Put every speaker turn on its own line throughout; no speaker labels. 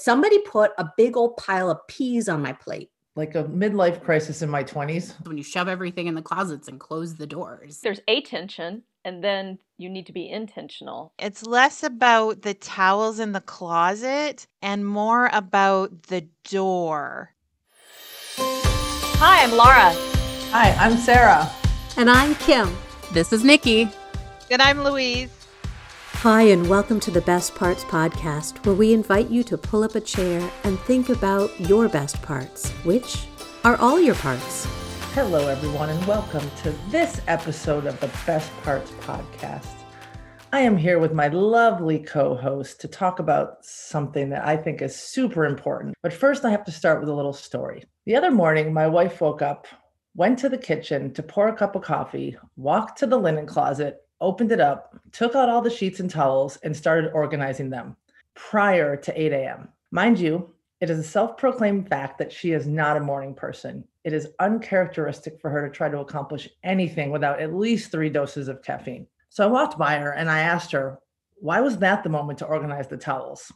Somebody put a big old pile of peas on my plate.
Like a midlife crisis in my 20s.
When you shove everything in the closets and close the doors.
There's attention, and then you need to be intentional.
It's less about the towels in the closet and more about the door.
Hi, I'm Laura.
Hi, I'm Sara.
And I'm Kim.
This is Nikki.
And I'm Louise.
Hi, and welcome to the Best Parts Podcast, where we invite you to pull up a chair and think about your best parts, which are all your parts.
Hello, everyone, and welcome to this episode of the Best Parts Podcast. I am here with my lovely co host to talk about something that I think is super important. But first, I have to start with a little story. The other morning, my wife woke up, went to the kitchen to pour a cup of coffee, walked to the linen closet, opened it up, took out all the sheets and towels, and started organizing them prior to 8 a.m. Mind you, it is a self proclaimed fact that she is not a morning person. It is uncharacteristic for her to try to accomplish anything without at least three doses of caffeine. So I walked by her and I asked her, why was that the moment to organize the towels?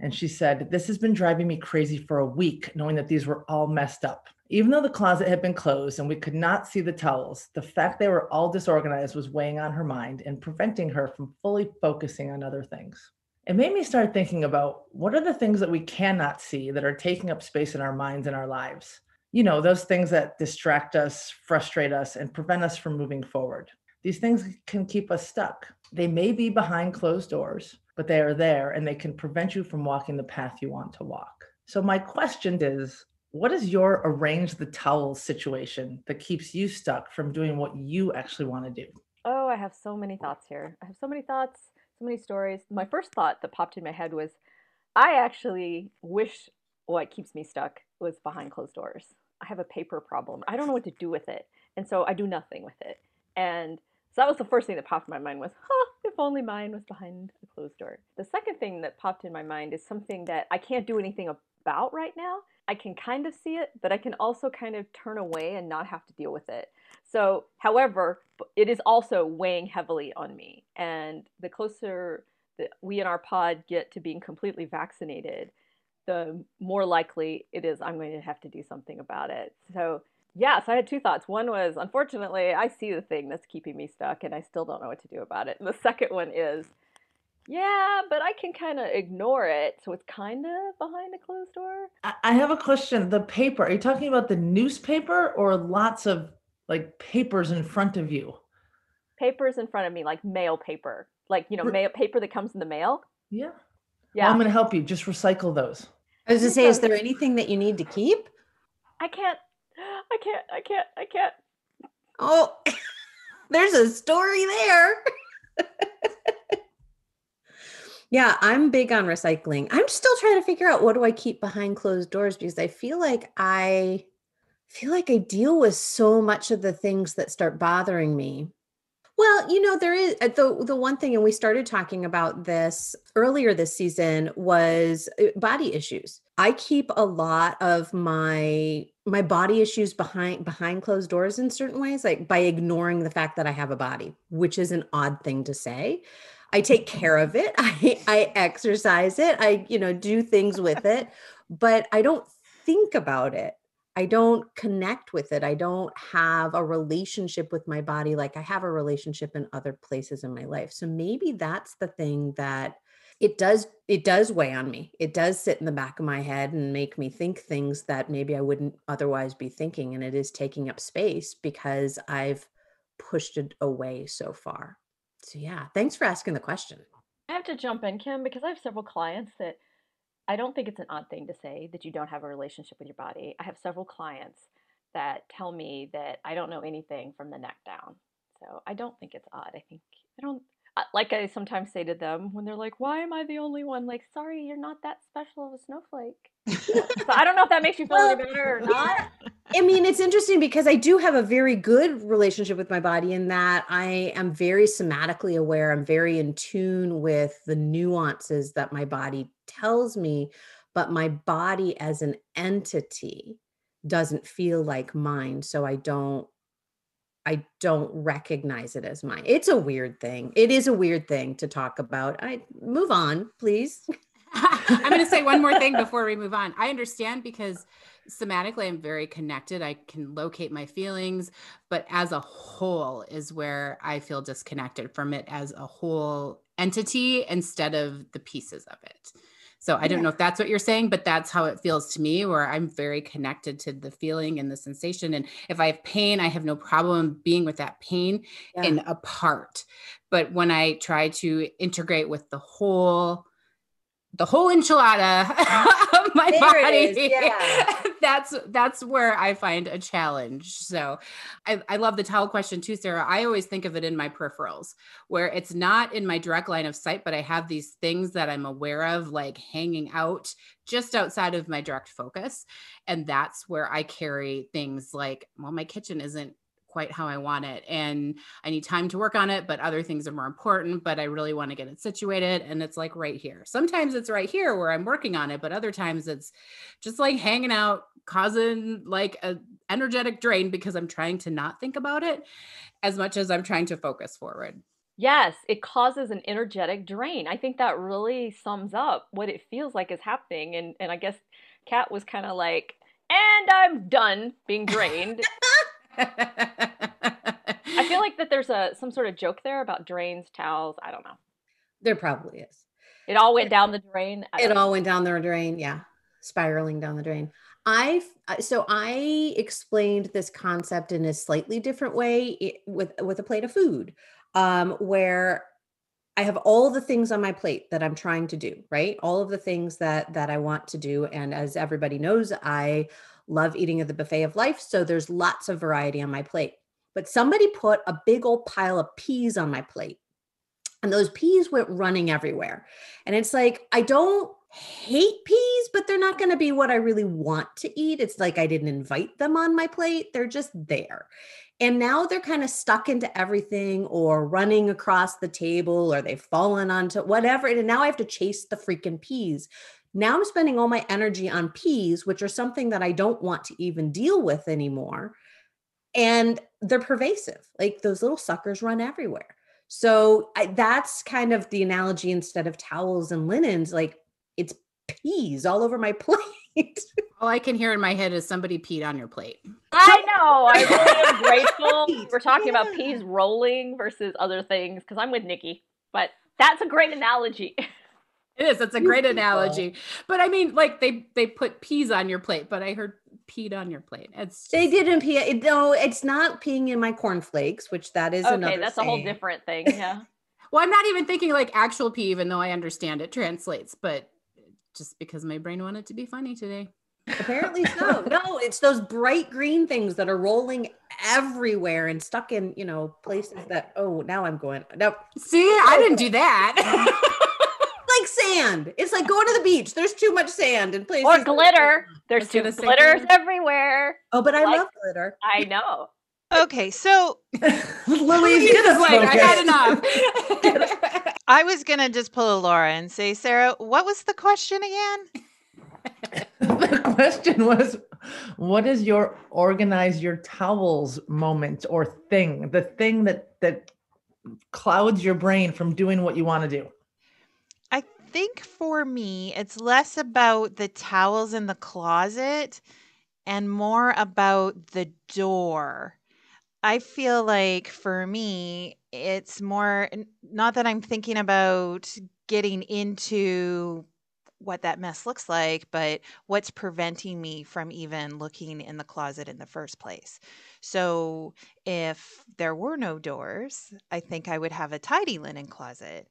And she said, This has been driving me crazy for a week, knowing that these were all messed up. Even though the closet had been closed and we could not see the towels, the fact they were all disorganized was weighing on her mind and preventing her from fully focusing on other things. It made me start thinking about what are the things that we cannot see that are taking up space in our minds and our lives? You know, those things that distract us, frustrate us, and prevent us from moving forward. These things can keep us stuck. They may be behind closed doors, but they are there and they can prevent you from walking the path you want to walk. So, my question is what is your arrange the towels situation that keeps you stuck from doing what you actually want to do?
Oh, I have so many thoughts here. I have so many thoughts, so many stories. My first thought that popped in my head was I actually wish what keeps me stuck was behind closed doors. I have a paper problem. I don't know what to do with it. And so I do nothing with it. And so that was the first thing that popped in my mind was, huh, if only mine was behind a closed door. The second thing that popped in my mind is something that I can't do anything about right now. I can kind of see it, but I can also kind of turn away and not have to deal with it. So, however, it is also weighing heavily on me. And the closer that we in our pod get to being completely vaccinated, the more likely it is I'm going to have to do something about it. So, yeah, so I had two thoughts. One was, unfortunately, I see the thing that's keeping me stuck and I still don't know what to do about it. And the second one is, yeah, but I can kind of ignore it. So it's kind of behind a closed door.
I have a question. The paper, are you talking about the newspaper or lots of like papers in front of you?
Papers in front of me, like mail paper, like, you know, mail paper that comes in the mail.
Yeah. Yeah. Well, I'm going to help you. Just recycle those.
I was going to say, is there anything that you need to keep?
I can't, I can't, I can't, I can't.
Oh, there's a story there. Yeah, I'm big on recycling. I'm still trying to figure out what do I keep behind closed doors because I feel like I feel like I deal with so much of the things that start bothering me. Well, you know, there is uh, the the one thing and we started talking about this earlier this season was uh, body issues. I keep a lot of my my body issues behind behind closed doors in certain ways like by ignoring the fact that I have a body, which is an odd thing to say. I take care of it. I I exercise it. I, you know, do things with it, but I don't think about it. I don't connect with it. I don't have a relationship with my body like I have a relationship in other places in my life. So maybe that's the thing that it does it does weigh on me. It does sit in the back of my head and make me think things that maybe I wouldn't otherwise be thinking and it is taking up space because I've pushed it away so far. So yeah, thanks for asking the question.
I have to jump in, Kim, because I have several clients that I don't think it's an odd thing to say that you don't have a relationship with your body. I have several clients that tell me that I don't know anything from the neck down. So I don't think it's odd. I think I don't like I sometimes say to them when they're like, "Why am I the only one?" Like, sorry, you're not that special of a snowflake. so I don't know if that makes you feel well, any better or not.
I mean, it's interesting because I do have a very good relationship with my body in that I am very somatically aware. I'm very in tune with the nuances that my body tells me, but my body as an entity doesn't feel like mine. So I don't I don't recognize it as mine. It's a weird thing. It is a weird thing to talk about. I move on, please.
I'm going to say one more thing before we move on. I understand because somatically I'm very connected. I can locate my feelings, but as a whole is where I feel disconnected from it as a whole entity instead of the pieces of it. So I don't know if that's what you're saying, but that's how it feels to me, where I'm very connected to the feeling and the sensation. And if I have pain, I have no problem being with that pain
Yeah.
and apart. But when I try to integrate with the whole, the whole enchilada my
There
body.
Yeah.
that's that's where I find a challenge. So I, I love the towel question too, Sara. I always think of it in my peripherals where it's not in my direct line of sight, but I have these things that I'm aware of, like hanging out just outside of my direct focus. And that's where I carry things like, well, my kitchen isn't quite how I want it. And I need time to work on it, but other things are more important. But I really want to get it situated. And it's like right here. Sometimes it's right here where I'm working on it, but other times it's just like hanging out, causing like a energetic drain because I'm trying to not think about it as much as I'm trying to focus forward.
Yes, it causes an energetic drain. I think that really sums up what it feels like is happening. And and I guess Kat was kind of like, and I'm done being drained. I feel like that there's a some sort of joke there about drains, towels. I don't know.
There probably is.
It all went down the drain.
It all went down the drain. Yeah. Spiraling down the drain. I so I explained this concept in a slightly different way with with a plate of food, um, where I have all the things on my plate that I'm trying to do, right? All of the things that that I want to do, and as everybody knows, I love eating at the buffet of life, so there's lots of variety on my plate. But somebody put a big old pile of peas on my plate, and those peas went running everywhere. And it's like, I don't hate peas, but they're not going to be what I really want to eat. It's like I didn't invite them on my plate, they're just there. And now they're kind of stuck into everything or running across the table or they've fallen onto whatever. And now I have to chase the freaking peas. Now I'm spending all my energy on peas, which are something that I don't want to even deal with anymore. And they're pervasive. Like those little suckers run everywhere. So I, that's kind of the analogy instead of towels and linens. Like it's peas all over my plate.
All I can hear in my head is somebody peed on your plate.
I know. I really am grateful. We're talking about peas rolling versus other things because I'm with Nikki. But that's a great analogy.
It is. It's a great
Beautiful.
analogy. But I mean, like they they put peas on your plate, but I heard peed on your plate. It's
They didn't pee. It, no, it's not peeing in my cornflakes, which that is another
okay,
another.
that's a whole different thing. Yeah.
Well, I'm not even thinking like actual pee, even though I understand it translates, but just because my brain wanted to be funny today.
Apparently so. No, it's those bright green things that are rolling everywhere and stuck in, you know, places that. Oh, now I'm going. No,
See, I didn't do that.
like sand. It's like going to the beach. There's too much sand in places.
or glitter. There's
was
two glitters
glitter.
everywhere.
Oh, but I
Like-
love glitter.
I know.
Okay, so
Louise,
He's
get us
like, I had enough.
I was gonna just pull a Laura and say, Sara, what was the question again?
the question was what is your organize your towels moment or thing the thing that that clouds your brain from doing what you want to do
I think for me, it's less about the towels in the closet and more about the door. I feel like for me, it's more not that I'm thinking about getting into what that mess looks like, but what's preventing me from even looking in the closet in the first place. So, if there were no doors, I think I would have a tidy linen closet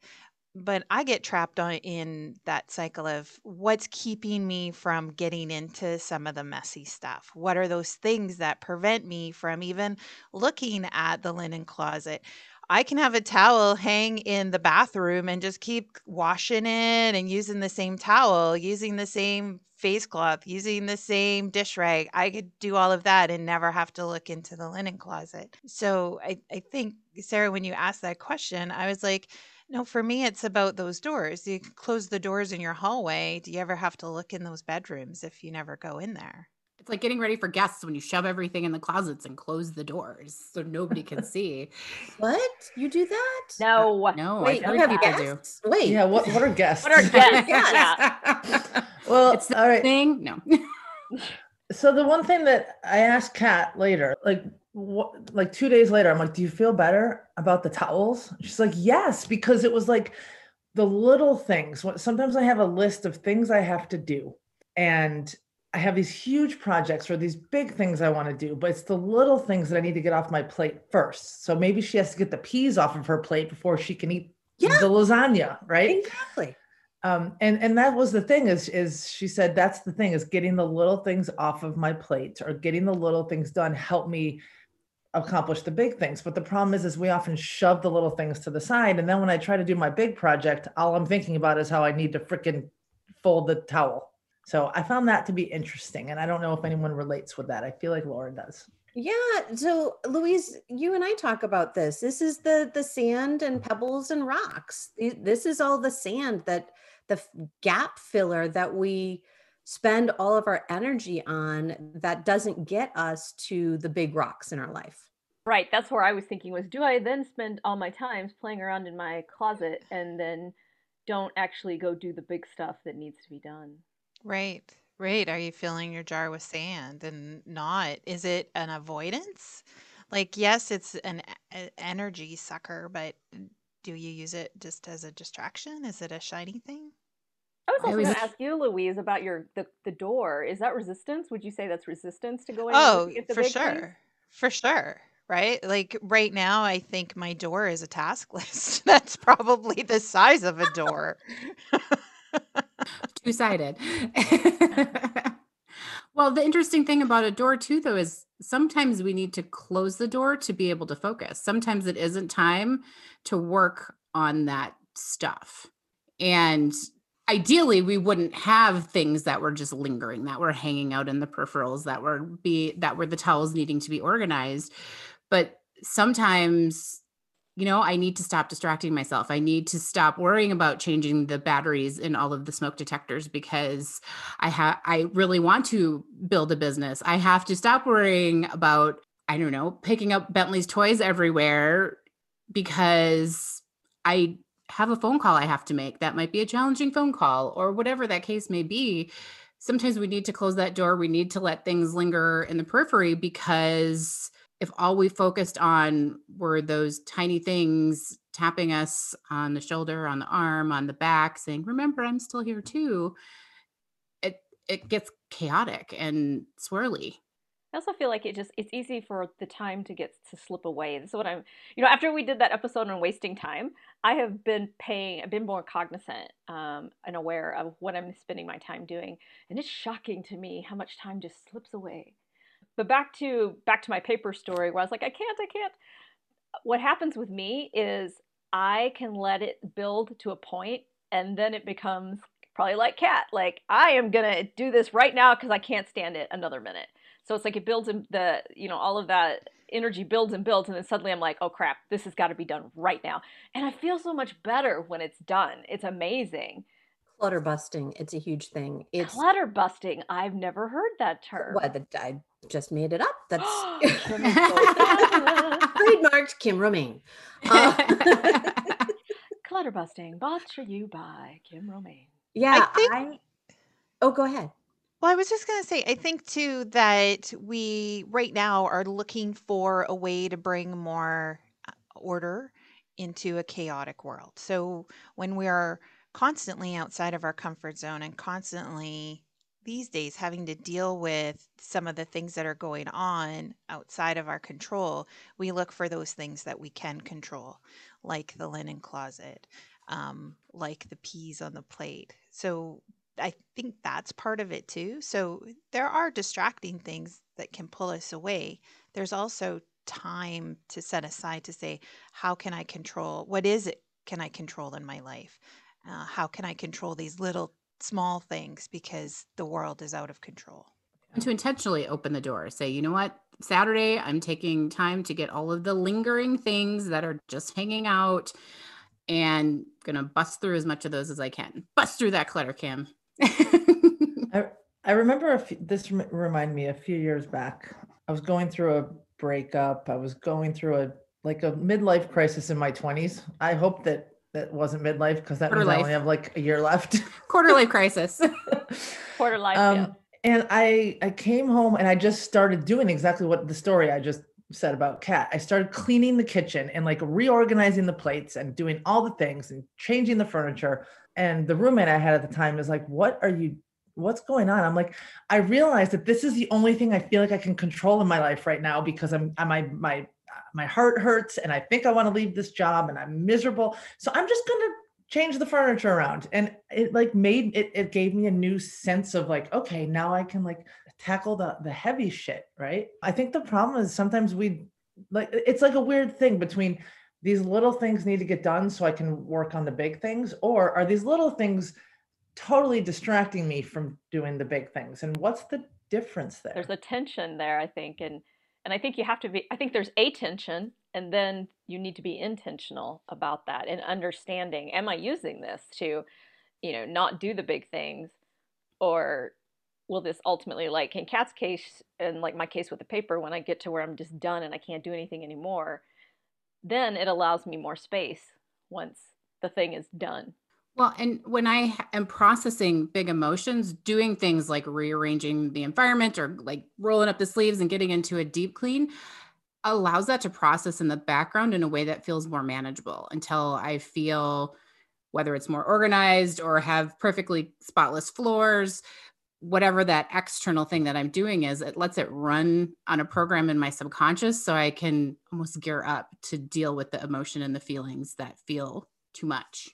but I get trapped on in that cycle of what's keeping me from getting into some of the messy stuff. What are those things that prevent me from even looking at the linen closet? I can have a towel hang in the bathroom and just keep washing it and using the same towel, using the same face cloth, using the same dish rag. I could do all of that and never have to look into the linen closet. So I, I think, Sara, when you asked that question, I was like, no, for me, it's about those doors. You can close the doors in your hallway. Do you ever have to look in those bedrooms if you never go in there?
It's like getting ready for guests when you shove everything in the closets and close the doors so nobody can see.
What? You do that?
No.
No,
Wait,
I
you
tell
have
people do.
Wait.
Yeah, what, what are guests?
What are guests? yeah.
well,
It's the
all right.
thing. No.
So the one thing that I asked Kat later, like what, like two days later, I'm like, "Do you feel better about the towels?" She's like, "Yes," because it was like the little things. Sometimes I have a list of things I have to do, and I have these huge projects or these big things I want to do, but it's the little things that I need to get off my plate first. So maybe she has to get the peas off of her plate before she can eat
Yeah.
the lasagna, right?
Exactly.
Um and and that was the thing is is she said that's the thing is getting the little things off of my plate or getting the little things done help me accomplish the big things but the problem is is we often shove the little things to the side and then when i try to do my big project all i'm thinking about is how i need to freaking fold the towel so i found that to be interesting and i don't know if anyone relates with that i feel like laura does
Yeah. So Louise, you and I talk about this. This is the the sand and pebbles and rocks. This is all the sand that the f- gap filler that we spend all of our energy on that doesn't get us to the big rocks in our life.
Right. That's where I was thinking was do I then spend all my time playing around in my closet and then don't actually go do the big stuff that needs to be done?
Right. Right. Are you filling your jar with sand and not? Is it an avoidance? Like, yes, it's an energy sucker, but do you use it just as a distraction? Is it a shiny thing?
I was
I
also going to ask you, Louise, about your the, the door. Is that resistance? Would you say that's resistance to going?
Oh,
to the
for
big things?
sure. For sure. Right? Like right now, I think my door is a task list. That's probably the size of a door.
two sided. well, the interesting thing about a door, too, though, is sometimes we need to close the door to be able to focus. Sometimes it isn't time to work on that stuff. And ideally, we wouldn't have things that were just lingering, that were hanging out in the peripherals, that were be that were the towels needing to be organized. But sometimes you know, I need to stop distracting myself. I need to stop worrying about changing the batteries in all of the smoke detectors because I have I really want to build a business. I have to stop worrying about I don't know, picking up Bentley's toys everywhere because I have a phone call I have to make. That might be a challenging phone call or whatever that case may be. Sometimes we need to close that door. We need to let things linger in the periphery because if all we focused on were those tiny things tapping us on the shoulder, on the arm, on the back, saying, "Remember, I'm still here too," it it gets chaotic and swirly.
I also feel like it just it's easy for the time to get to slip away. This is what I'm you know, after we did that episode on wasting time, I have been paying I've been more cognizant um, and aware of what I'm spending my time doing. And it's shocking to me how much time just slips away. But back to back to my paper story where I was like, I can't, I can't. What happens with me is I can let it build to a point and then it becomes probably like Kat like i am gonna do this right now because i can't stand it another minute so it's like it builds in the you know all of that energy builds and builds and then suddenly i'm like oh crap this has got to be done right now and i feel so much better when it's done it's amazing
Clutter busting, it's a huge thing. It's
clutter busting i've never heard that term
what the, I just made it up. That's
Kim is so fabulous.
trademarked Kim Romain. Uh,
clutter busting brought to you by kim romain
yeah,
think-
I. Oh, go ahead.
Well, I was just going to say, I think too that we right now are looking for a way to bring more uh, order into a chaotic world. So when we are constantly outside of our comfort zone and constantly these days having to deal with some of the things that are going on outside of our control, we look for those things that we can control, like the linen closet, um, like the peas on the plate. So I think that's part of it too. So there are distracting things that can pull us away. There's also time to set aside to say, how can I control? What is it can I control in my life? Uh, how can I control these little small things because the world is out of control?
and to intentionally open the door say you know what saturday i'm taking time to get all of the lingering things that are just hanging out and gonna bust through as much of those as i can bust through that clutter Kim
I, I remember a few, this rem- remind me a few years back. I was going through a breakup. I was going through a like a midlife crisis in my 20s. I hope that that wasn't midlife because that
Quarter
means I only have like a year left.
Quarter life crisis.
Quarter life. yeah.
um, and I I came home and I just started doing exactly what the story I just said about Kat. I started cleaning the kitchen and like reorganizing the plates and doing all the things and changing the furniture. And the roommate I had at the time is like, "What are you? What's going on?" I'm like, I realized that this is the only thing I feel like I can control in my life right now because I'm, I'm my my my heart hurts and I think I want to leave this job and I'm miserable. So I'm just gonna change the furniture around and it like made it it gave me a new sense of like okay now i can like tackle the the heavy shit right i think the problem is sometimes we like it's like a weird thing between these little things need to get done so i can work on the big things? Or are these little things totally distracting me from doing the big things? And what's the difference there?
There's a tension there i think and and i think you have to be i think there's a tension and then you need to be intentional about that and understanding am i using this to you know not do the big things? Or will this ultimately like in Kat's case and like my case with the paper when i get to where i'm just done and i can't do anything anymore then it allows me more space once the thing is done.
Well, and when I am processing big emotions, doing things like rearranging the environment or like rolling up the sleeves and getting into a deep clean allows that to process in the background in a way that feels more manageable until I feel whether it's more organized or have perfectly spotless floors, whatever that external thing that I'm doing is, it lets it run on a program in my subconscious so I can almost gear up to deal with the emotion and the feelings that feel too much.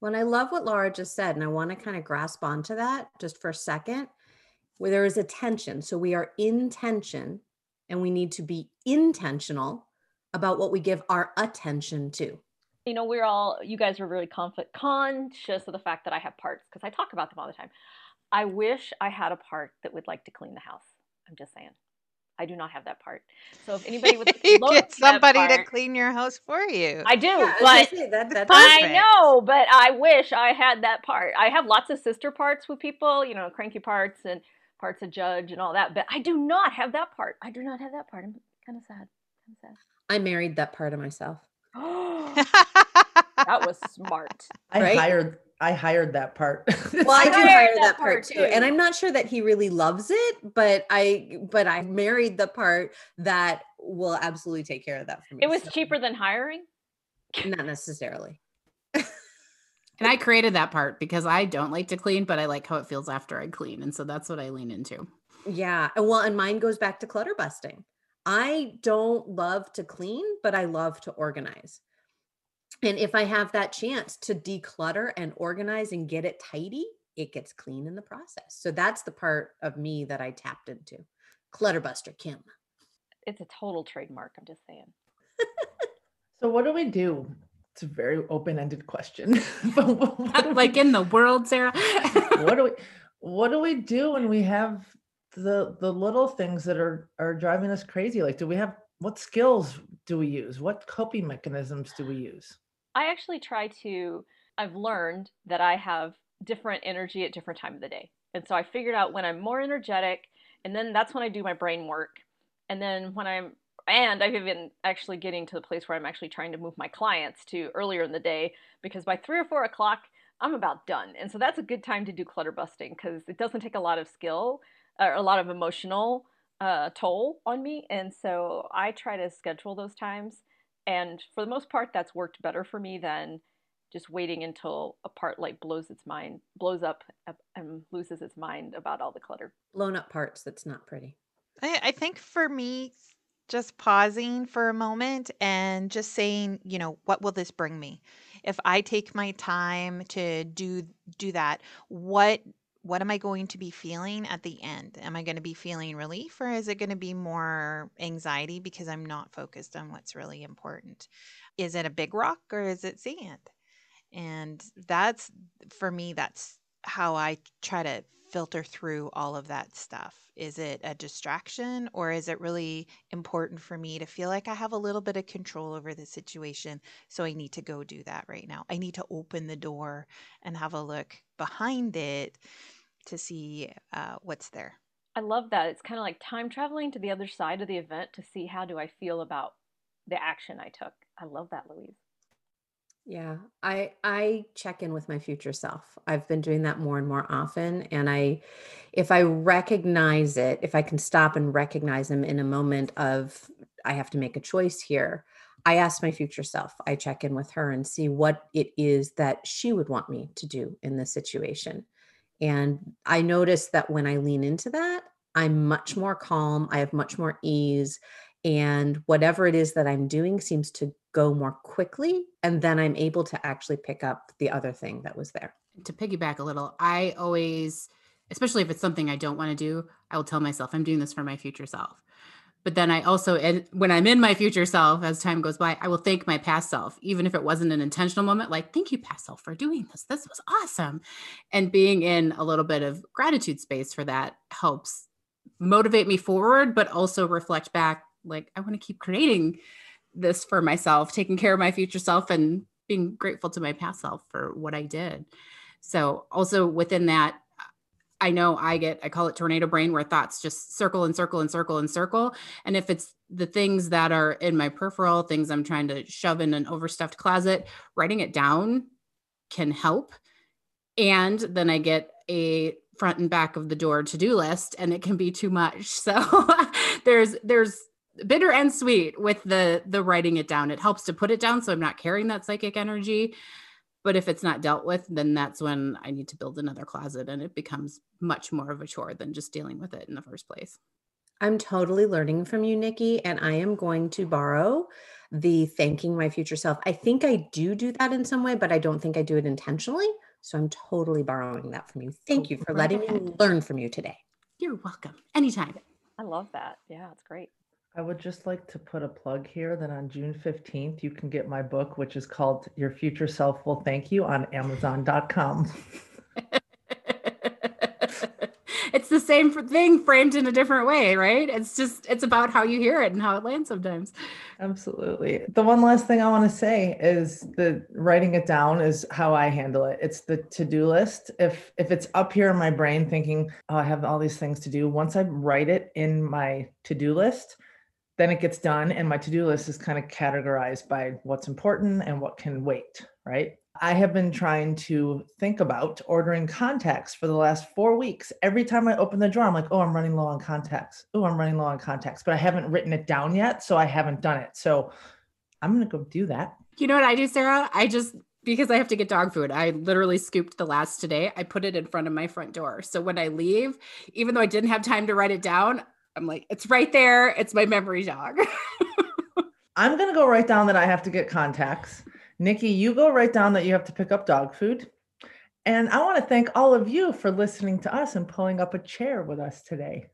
When I love what Laura just said, and I want to kind of grasp onto that just for a second, where there is a tension. So we are in tension and we need to be intentional about what we give our attention to.
you know we're all you guys are really conflict conscious of the fact that i have parts because i talk about them all the time i wish i had a part that would like to clean the house i'm just saying i do not have that part so if anybody would
you get
at that
somebody to clean your house for you.
i do
Yeah, I
but
gonna say that, that's
I know, but I wish I had that part. I have lots of sister parts with people, you know, cranky parts and parts of judge and all that, but I do not have that part. I do not have that part. I'm kind of sad. Kind
I married that part of myself.
that was smart.
i
right?
hired i hired that part
Well, I do
hired
hire
that
that part
part
too. And. I'm not sure that he really loves it, but I but I married the part that will absolutely take care of that for me.
It was
So,
cheaper than hiring.
Not necessarily.
And I created that part because I don't like to clean, but I like how it feels after I clean. And so that's what I lean into.
Yeah. and Well, and mine goes back to clutter busting. I don't love to clean, but I love to organize. And if I have that chance to declutter and organize and get it tidy, it gets clean in the process. So that's the part of me that I tapped into. Clutterbuster Kim.
It's a total trademark. I'm just saying.
so what do we do it's a very open-ended question but what, what we
like in the world, Sara.
what do we what do we do when we have the the little things that are are driving us crazy like do we have what skills do we use what coping mechanisms do we use
I actually try to, I've learned that I have different energy at different time of the day. And so I figured out when I'm more energetic, and then that's when I do my brain work. And then when I'm, and I've even actually getting to the place where I'm actually trying to move my clients to earlier in the day because by three or four o'clock, I'm about done. And so that's a good time to do clutter busting because it doesn't take a lot of skill or a lot of emotional uh, toll on me. And so I try to schedule those times and for the most part that's worked better for me than just waiting until a part like blows its mind blows up up and loses its mind about all the clutter
Blown up parts. That's not pretty.
I, I think for me, just pausing for a moment and just saying, you know, what will this bring me? If I take my time to do do that, what what am I going to be feeling at the end? Am I going to be feeling relief or is it going to be more anxiety because I'm not focused on what's really important? Is it a big rock or is it sand? And that's for me, that's how I try to filter through all of that stuff. Is it a distraction or is it really important for me to feel like I have a little bit of control over the situation? So I need to go do that right now. I need to open the door and have a look behind it to see uh, what's there.
I love that. It's kind of like time traveling to the other side of the event to see how do I feel about the action I took. I love that, Louise.
Yeah, I I check in with my future self. I've been doing that more and more often and I if I recognize it, if I can stop and recognize them in a moment of I have to make a choice here, I ask my future self. I check in with her and see what it is that she would want me to do in this situation. And I notice that when I lean into that, I'm much more calm, I have much more ease and whatever it is that I'm doing seems to go more quickly and then I'm able to actually pick up the other thing that was there.
To piggyback a little, I always especially if it's something I don't want to do, I will tell myself I'm doing this for my future self. But then I also, when I'm in my future self, as time goes by, I will thank my past self, even if it wasn't an intentional moment. Like, thank you, past self, for doing this. This was awesome. And being in a little bit of gratitude space for that helps motivate me forward, but also reflect back like, I want to keep creating this for myself, taking care of my future self, and being grateful to my past self for what I did. So, also within that, I know I get, I call it tornado brain, where thoughts just circle and circle and circle and circle. And if it's the things that are in my peripheral, things I'm trying to shove in an overstuffed closet, writing it down can help. And then I get a front and back of the door to-do list and it can be too much. So there's there's bitter and sweet with the the writing it down. It helps to put it down so I'm not carrying that psychic energy. But if it's not dealt with, then that's when I need to build another closet and it becomes much more of a chore than just dealing with it in the first place.
I'm totally learning from you, Nikki, and I am going to borrow the thanking my future self. I think I do do that in some way, but I don't think I do it intentionally. So I'm totally borrowing that from you. Thank you for letting me learn from you today.
You're welcome. Anytime.
I love that. Yeah, it's great.
I would just like to put a plug here that on June 15th, you can get my book, which is called Your Future Self Will Thank You on Amazon.com.
it's the same thing framed in a different way, right? It's just, it's about how you hear it and how it lands sometimes.
Absolutely. The one last thing I want to say is the writing it down is how I handle it. It's the to-do list. If if it's up here in my brain thinking, oh, I have all these things to do, once I write it in my to-do list, then it gets done and my to-do list is kind of categorized by what's important and what can wait right i have been trying to think about ordering contacts for the last four weeks every time i open the drawer i'm like oh i'm running low on contacts oh i'm running low on contacts but i haven't written it down yet so i haven't done it so i'm going to go do that
you know what i do sara i just because I have to get dog food. I literally scooped the last today. I put it in front of my front door. So when I leave, even though I didn't have time to write it down, I'm like, it's right there. It's my memory jog.
I'm going to go write down that I have to get contacts. Nikki, you go write down that you have to pick up dog food. And I want to thank all of you for listening to us and pulling up a chair with us today.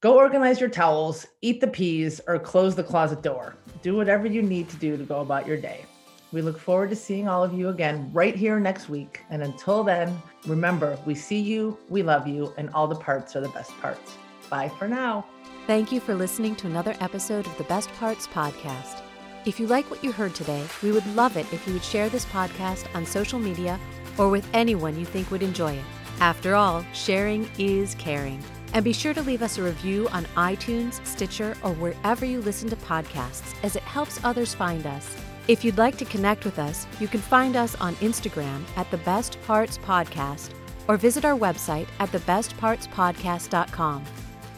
Go organize your towels, eat the peas, or close the closet door. Do whatever you need to do to go about your day. We look forward to seeing all of you again right here next week. And until then, remember, we see you, we love you, and all the parts are the best parts. Bye for now.
Thank you for listening to another episode of the Best Parts Podcast. If you like what you heard today, we would love it if you would share this podcast on social media or with anyone you think would enjoy it. After all, sharing is caring. And be sure to leave us a review on iTunes, Stitcher, or wherever you listen to podcasts, as it helps others find us. If you'd like to connect with us, you can find us on Instagram at the Best Parts Podcast or visit our website at thebestpartspodcast.com.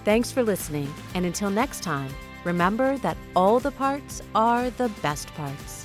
Thanks for listening, and until next time, remember that all the parts are the best parts.